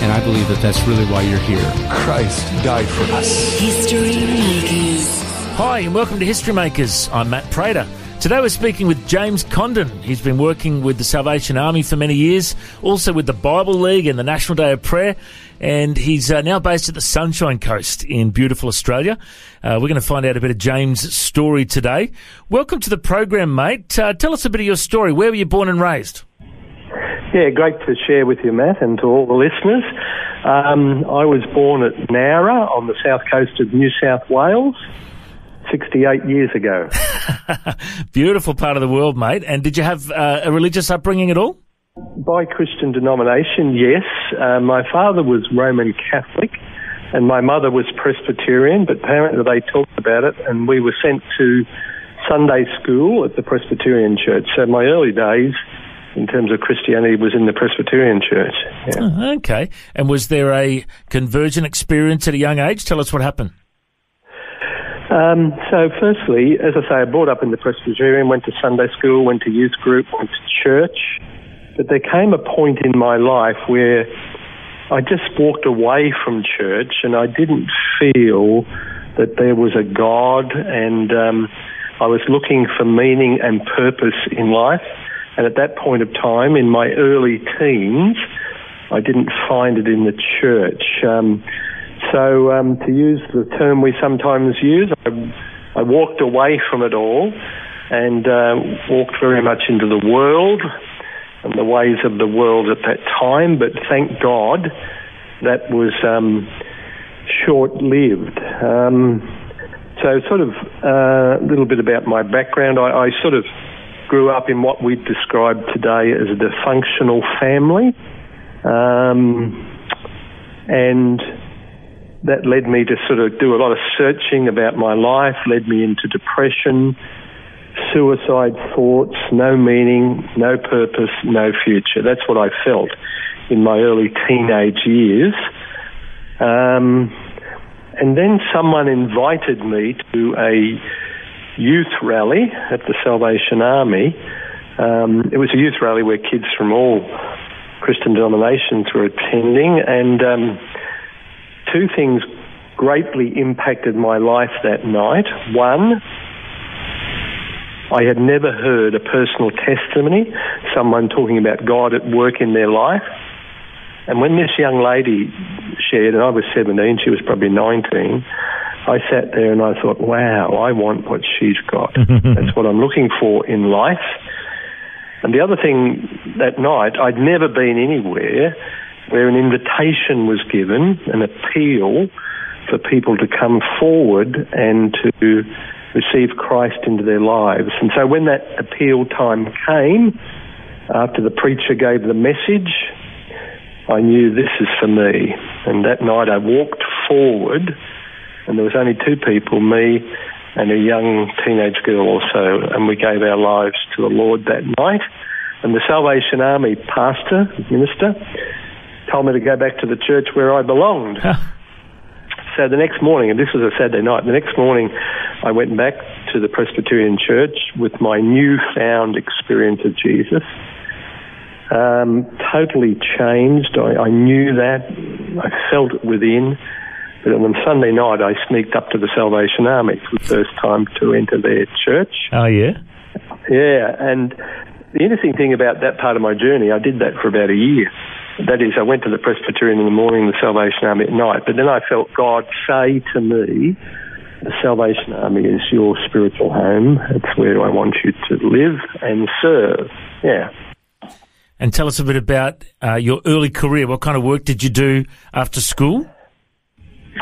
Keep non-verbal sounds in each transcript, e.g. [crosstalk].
And I believe that that's really why you're here. Christ died for us. History Makers. Hi, and welcome to History Makers. I'm Matt Prater. Today we're speaking with James Condon. He's been working with the Salvation Army for many years, also with the Bible League and the National Day of Prayer, and he's uh, now based at the Sunshine Coast in beautiful Australia. Uh, we're going to find out a bit of James' story today. Welcome to the program, mate. Uh, tell us a bit of your story. Where were you born and raised? Yeah, great to share with you, Matt, and to all the listeners. Um, I was born at Nowra on the south coast of New South Wales 68 years ago. [laughs] Beautiful part of the world, mate. And did you have uh, a religious upbringing at all? By Christian denomination, yes. Uh, my father was Roman Catholic and my mother was Presbyterian, but apparently they talked about it and we were sent to Sunday school at the Presbyterian church. So my early days in terms of Christianity was in the Presbyterian church. Yeah. Oh, okay. And was there a conversion experience at a young age? Tell us what happened. Um, so, firstly, as I say, I brought up in the Presbyterian, went to Sunday school, went to youth group, went to church. But there came a point in my life where I just walked away from church and I didn't feel that there was a God and um, I was looking for meaning and purpose in life. And at that point of time, in my early teens, I didn't find it in the church. Um, so, um, to use the term we sometimes use, I, I walked away from it all and uh, walked very much into the world and the ways of the world at that time. But thank God that was um, short lived. Um, so, sort of uh, a little bit about my background. I, I sort of grew up in what we'd describe today as a dysfunctional family. Um, and that led me to sort of do a lot of searching about my life, led me into depression, suicide thoughts, no meaning, no purpose, no future. That's what I felt in my early teenage years. Um, and then someone invited me to a youth rally at the Salvation Army. Um, it was a youth rally where kids from all Christian denominations were attending, and um, two things greatly impacted my life that night. One, I had never heard a personal testimony, someone talking about God at work in their life. And when this young lady shared, and I was 17, she was probably 19, I sat there and I thought, wow, I want what she's got. [laughs] That's what I'm looking for in life. And the other thing that night, I'd never been anywhere where an invitation was given, an appeal for people to come forward and to receive Christ into their lives. And so when that appeal time came, after the preacher gave the message, I knew this is for me. And that night I walked forward, and there was only two people, me and a young teenage girl also, and we gave our lives to the Lord that night. And the Salvation Army pastor, minister, told me to go back to the church where I belonged. so the next morning, and this was a Saturday night, the next morning I went back to the Presbyterian church with my newfound experience of Jesus. Um, totally changed. I, I knew that. I felt it within. But on Sunday night, I sneaked up to the Salvation Army for the first time to enter their church. Oh, yeah? Yeah, and the interesting thing about that part of my journey, I did that for about a year. that is, I went to the Presbyterian in the morning, the Salvation Army at night. But then I felt God say to me, the Salvation Army is your spiritual home. It's where I want you to live and serve. Yeah. And tell us a bit about uh, your early career. What kind of work did you do after school?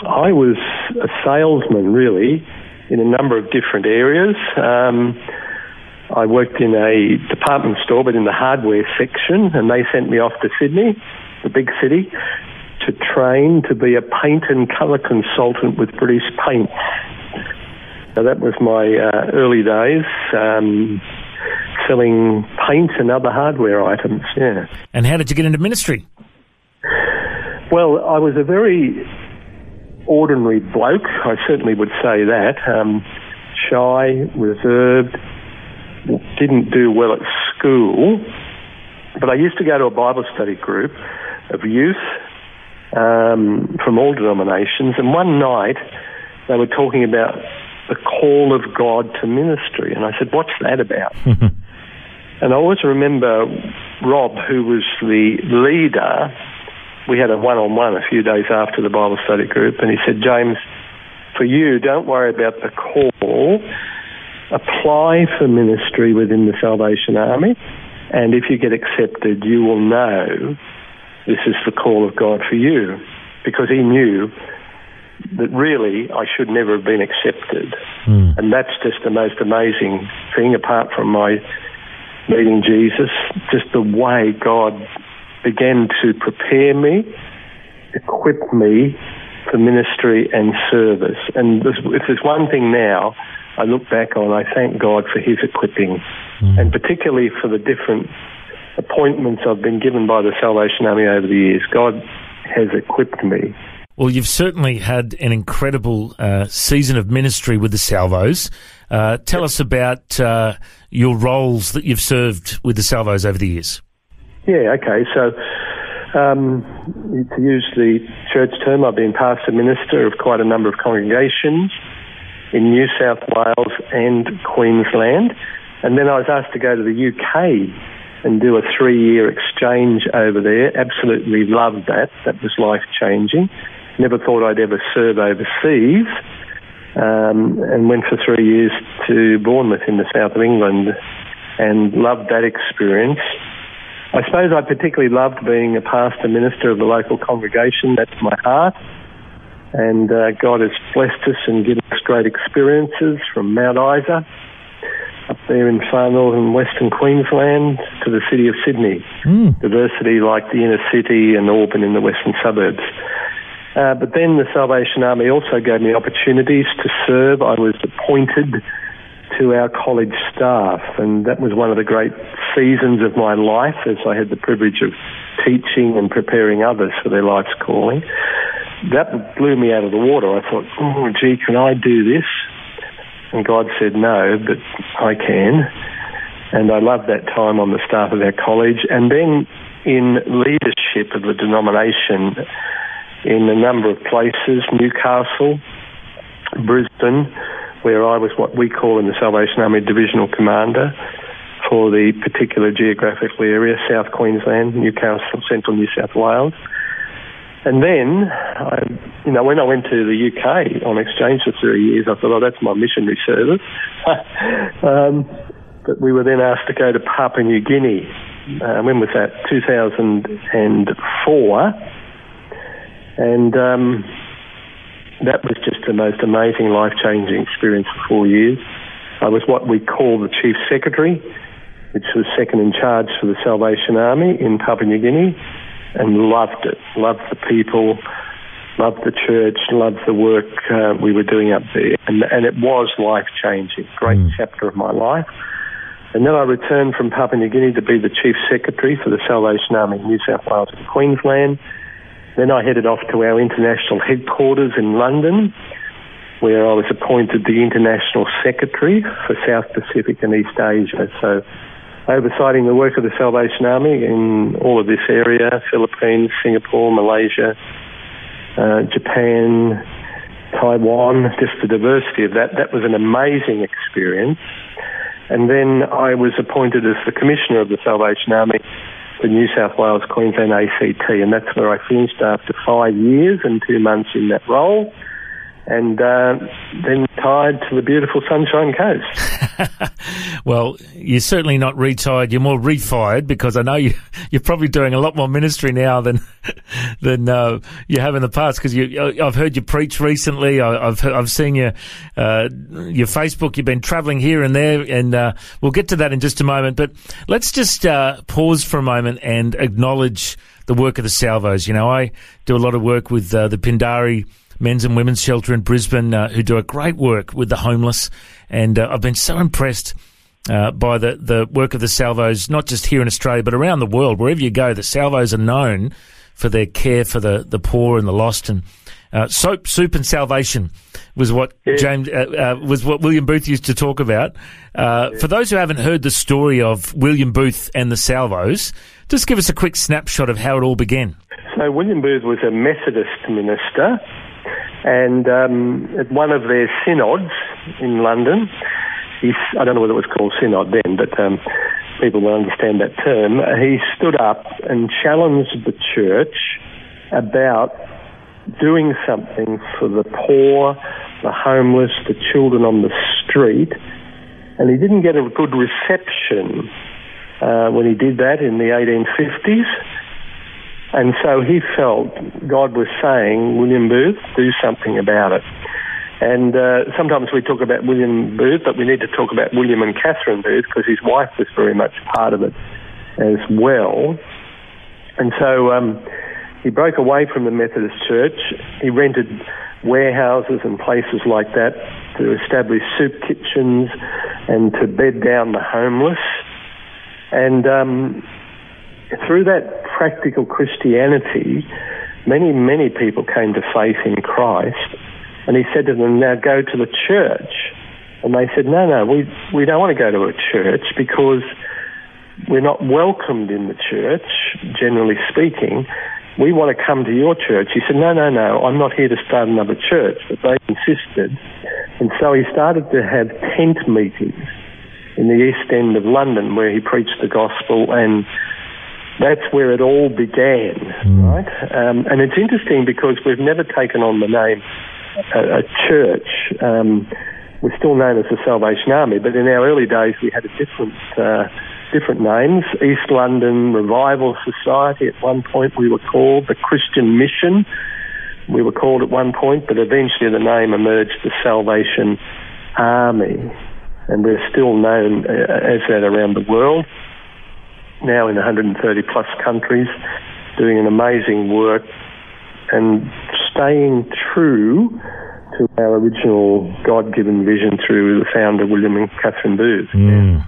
I was a salesman, really, in a number of different areas. Um, I worked in a department store, but in the hardware section, and they sent me off to Sydney, the big city, to train to be a paint and colour consultant with British Paint. So that was my uh, early days. Um, selling paint and other hardware items, yeah. And how did you get into ministry? Well, I was a very ordinary bloke, I certainly would say that. Um, shy, reserved, didn't do well at school, but I used to go to a Bible study group of youth um, from all denominations, and one night they were talking about the call of God to ministry, and I said, "What's that about?" [laughs] and I always remember Rob, who was the leader. We had a one-on-one a few days after the Bible study group, and he said, "James, for you, don't worry about the call." apply for ministry within the Salvation Army, and if you get accepted, you will know this is the call of God for you, because He knew that really I should never have been accepted, mm. and that's just the most amazing thing. Apart from my meeting Jesus, just the way God began to prepare me, equip me for ministry and service. And if there's one thing now I look back on, I thank God for His equipping, mm. and particularly for the different appointments I've been given by the Salvation Army over the years. God has equipped me. Well, you've certainly had an incredible uh, season of ministry with the Salvos. Uh, tell us about uh, your roles that you've served with the Salvos over the years. Yeah, okay. So, um, to use the church term, I've been pastor minister of quite a number of congregations in New South Wales and Queensland. And then I was asked to go to the UK and do a three year exchange over there. Absolutely loved that. That was life changing. Never thought I'd ever serve overseas. Um, and went for three years to Bournemouth in the south of England and loved that experience. I suppose I particularly loved being a pastor minister of the local congregation. That's my heart. And uh, God has blessed us and given us great experiences from Mount Isa up there in far northern Western Queensland to the city of Sydney. Mm. Diversity like the inner city and Auburn in the western suburbs. Uh, but then the Salvation Army also gave me opportunities to serve. I was appointed to our college staff, and that was one of the great seasons of my life as I had the privilege of teaching and preparing others for their life's calling that blew me out of the water. I thought, oh, gee, can I do this? And God said, no, but I can. And I loved that time on the staff of our college. And then in leadership of the denomination in a number of places, Newcastle, Brisbane, where I was what we call in the Salvation Army divisional commander for the particular geographical area, South Queensland, Newcastle, Central New South Wales. And then, I, you know, when I went to the UK on exchange for three years, I thought, oh, that's my missionary service. [laughs] um, but we were then asked to go to Papua New Guinea. Uh, when was that? 2004. And um, that was just the most amazing, life changing experience for four years. I was what we call the Chief Secretary, which was second in charge for the Salvation Army in Papua New Guinea and loved it. Loved the people, loved the church, loved the work uh, we were doing up there, and, and it was life changing. Great mm. chapter of my life. And then I returned from Papua New Guinea to be the chief secretary for the Salvation Army in New South Wales and Queensland. Then I headed off to our international headquarters in London, where I was appointed the international secretary for South Pacific and East Asia. So oversighting the work of the Salvation Army in all of this area Philippines, Singapore, Malaysia, uh, Japan, Taiwan, just the diversity of that. That was an amazing experience. And then I was appointed as the Commissioner of the Salvation Army the New South Wales Queensland ACT, and that's where I finished after five years and two months in that role and uh, then retired to the beautiful Sunshine Coast. [laughs] well, you're certainly not retired. You're more refired because I know you, [laughs] you're probably doing a lot more ministry now than [laughs] than uh, you have in the past. Because I've heard you preach recently. I, have I've seen you uh, your Facebook. You've been travelling here and there, and uh, we'll get to that in just a moment. But let's just uh, pause for a moment and acknowledge the work of the Salvos. You know, I do a lot of work with uh, the Pindari men's and women's shelter in Brisbane uh, who do a great work with the homeless. And uh, I've been so impressed uh, by the, the work of the Salvos, not just here in Australia, but around the world. Wherever you go, the Salvos are known for their care for the, the poor and the lost. And uh, soap, soup, and salvation was what yeah. James uh, uh, was what William Booth used to talk about. Uh, yeah. For those who haven't heard the story of William Booth and the Salvos, just give us a quick snapshot of how it all began. So William Booth was a Methodist minister and um, at one of their synods in London, he, I don't know whether it was called synod then, but um, people will understand that term. He stood up and challenged the church about doing something for the poor, the homeless, the children on the street. And he didn't get a good reception uh, when he did that in the 1850s. And so he felt God was saying, William Booth, do something about it. And uh, sometimes we talk about William Booth, but we need to talk about William and Catherine Booth because his wife was very much part of it as well. And so um, he broke away from the Methodist Church. He rented warehouses and places like that to establish soup kitchens and to bed down the homeless. And um, through that practical Christianity, many, many people came to faith in Christ. And he said to them, now go to the church. And they said, no, no, we, we don't want to go to a church because we're not welcomed in the church, generally speaking. We want to come to your church. He said, no, no, no, I'm not here to start another church. But they insisted. And so he started to have tent meetings in the East End of London where he preached the gospel and that's where it all began, mm. right? Um, and it's interesting because we've never taken on the name a, a church. Um, we're still known as the Salvation Army, but in our early days we had a different uh, different names. East London Revival Society at one point we were called the Christian Mission. We were called at one point, but eventually the name emerged the Salvation Army, and we're still known uh, as that around the world now in 130 plus countries, doing an amazing work and staying true to our original God given vision through the founder, William and Catherine Booth. Mm.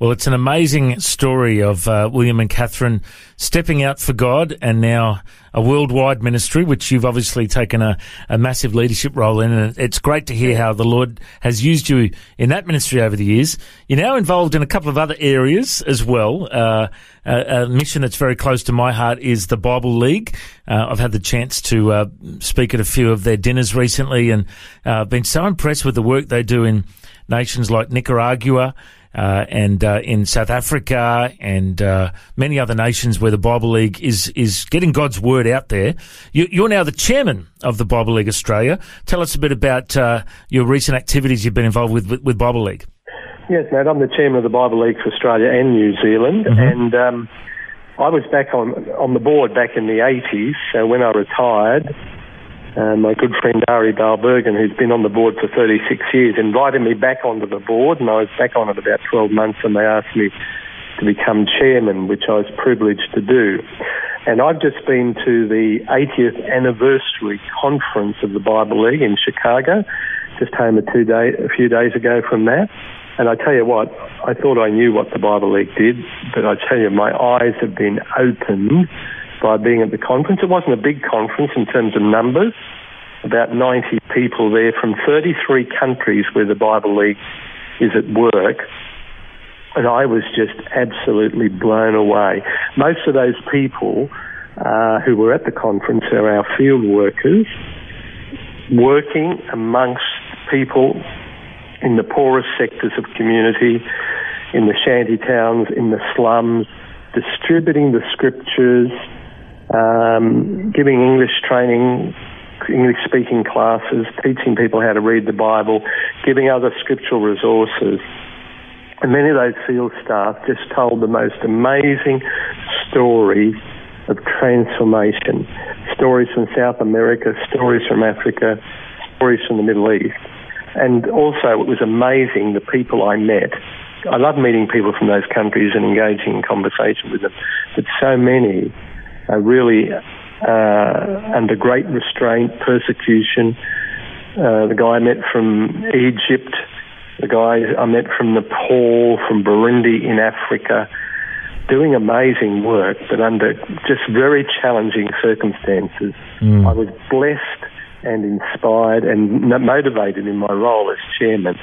Well, it's an amazing story of uh, William and Catherine stepping out for God and now a worldwide ministry, which you've obviously taken a, a massive leadership role in. And it's great to hear how the Lord has used you in that ministry over the years. You're now involved in a couple of other areas as well. Uh, a, a, mission that's very close to my heart is the Bible League. Uh, I've had the chance to uh, speak at a few of their dinners recently and uh, been so impressed with the work they do in nations like Nicaragua uh, and uh, in South Africa and uh, many other nations where the Bible League is is getting God's word out there. You, are now the chairman of the Bible League Australia. Tell us a bit about uh, your recent activities you've been involved with, with, with Bible League. Yes, Matt. I'm the chairman of the Bible League for Australia and New Zealand, mm-hmm. and um, I was back on on the board back in the 80s. So when I retired. Uh, my good friend Ari Balbergen, who's been on the board for 36 years, invited me back onto the board, and I was back on it about 12 months, and they asked me to become chairman, which I was privileged to do. And I've just been to the 80th anniversary conference of the Bible League in Chicago, just home a, two day, a few days ago from that. And I tell you what, I thought I knew what the Bible League did, but I tell you, my eyes have been opened by being at the conference. It wasn't a big conference in terms of numbers, about 90 people there from 33 countries where the Bible League is at work. And I was just absolutely blown away. Most of those people uh, who were at the conference are our field workers working amongst people in the poorest sectors of community, in the shanty towns, in the slums, distributing the scriptures, um, giving English training, English speaking classes, teaching people how to read the Bible, giving other scriptural resources. And many of those field staff just told the most amazing stories of transformation. Stories from South America, stories from Africa, stories from the Middle East. And also, it was amazing the people I met. I love meeting people from those countries and engaging in conversation with them. But so many really uh, under great restraint, persecution. Uh, the guy I met from Egypt, the guy I met from Nepal, from Burundi in Africa, doing amazing work, but under just very challenging circumstances. Mm. I was blessed and inspired and motivated in my role as chairman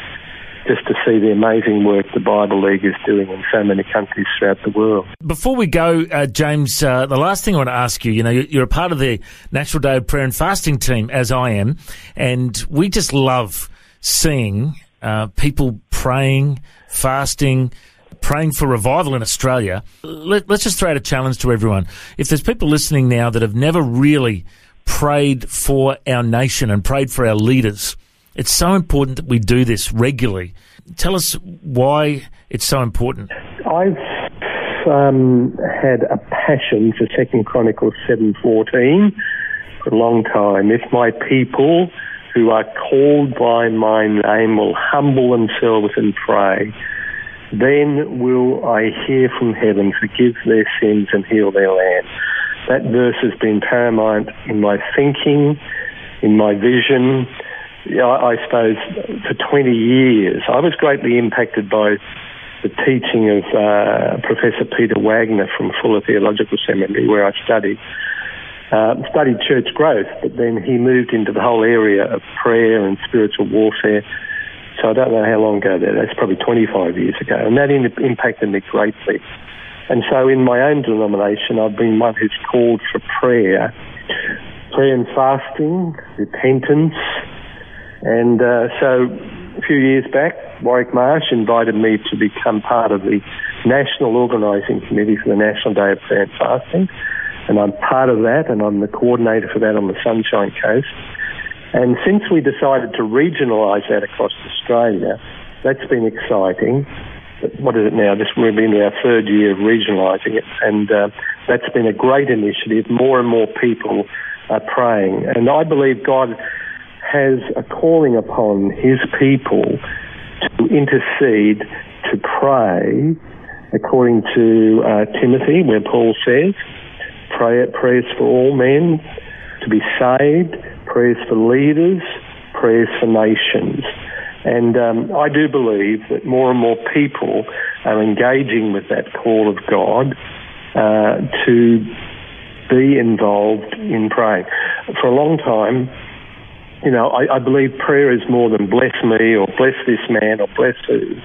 just to see the amazing work the Bible League is doing in so many countries throughout the world. Before we go, uh, James, uh, the last thing I want to ask you, you know, you're a part of the National Day of Prayer and Fasting team, as I am, and we just love seeing uh, people praying, fasting, praying for revival in Australia. Let, us just throw out a challenge to everyone. If there's people listening now that have never really prayed for our nation and prayed for our leaders. It's so important that we do this regularly. Tell us why it's so important. I've um, had a passion for Second Chronicles seven fourteen for a long time. If my people who are called by my name will humble themselves and pray, then will I hear from heaven, forgive their sins, and heal their land that verse has been paramount in my thinking, in my vision. I, suppose for 20 years, I was greatly impacted by the teaching of uh, Professor Peter Wagner from Fuller Theological Seminary, where I studied. Uh, studied church growth, but then he moved into the whole area of prayer and spiritual warfare. So I don't know how long ago that. That's probably 25 years ago, and that in, impacted me greatly. And so in my own denomination, I've been one who's called for prayer, prayer and fasting, repentance. And uh, so a few years back, Warwick Marsh invited me to become part of the National Organising Committee for the National Day of Prayer and Fasting. And I'm part of that, and I'm the coordinator for that on the Sunshine Coast. And since we decided to regionalise that across Australia, that's been exciting what is it now? This been in our third year of regionalising it, and uh, that's been a great initiative. More and more people are praying, and I believe God has a calling upon His people to intercede, to pray, according to uh, Timothy, where Paul says, pray, prayers for all men to be saved, prayers for leaders, prayers for nations. And um, I do believe that more and more people are engaging with that call of God uh, to be involved in praying. For a long time, you know, I, I believe prayer is more than bless me or bless this man or bless who.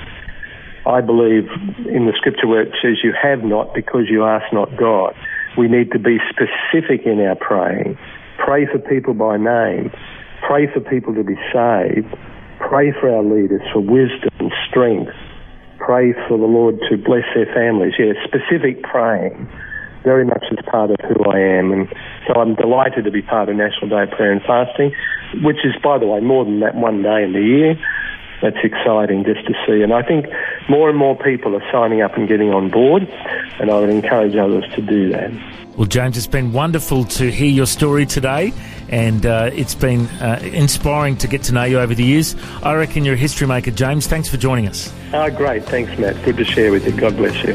I believe in the scripture where it says you have not because you ask not God. We need to be specific in our praying. Pray for people by name. Pray for people to be saved Pray for our leaders for wisdom and strength. Pray for the Lord to bless their families. Yeah, specific praying very much as part of who I am. And so I'm delighted to be part of National Day of Prayer and Fasting, which is, by the way, more than that one day in the year. That's exciting just to see. And I think more and more people are signing up and getting on board, and I would encourage others to do that. Well, James, it's been wonderful to hear your story today and uh, it's been uh, inspiring to get to know you over the years. I reckon you're a history maker, James. Thanks for joining us. Oh, great. Thanks, Matt. Good to share with you. God bless you.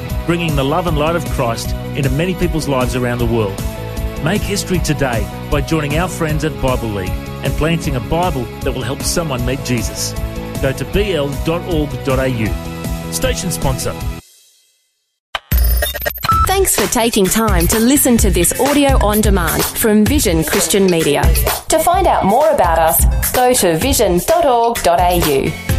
bringing the love and light of Christ into many people's lives around the world. Make history today by joining our friends at Bible League and planting a Bible that will help someone meet Jesus. Go to bl.org.au. Station sponsor. Thanks for taking time to listen to this audio on demand from Vision Christian Media. To find out more about us, go to vision.org.au.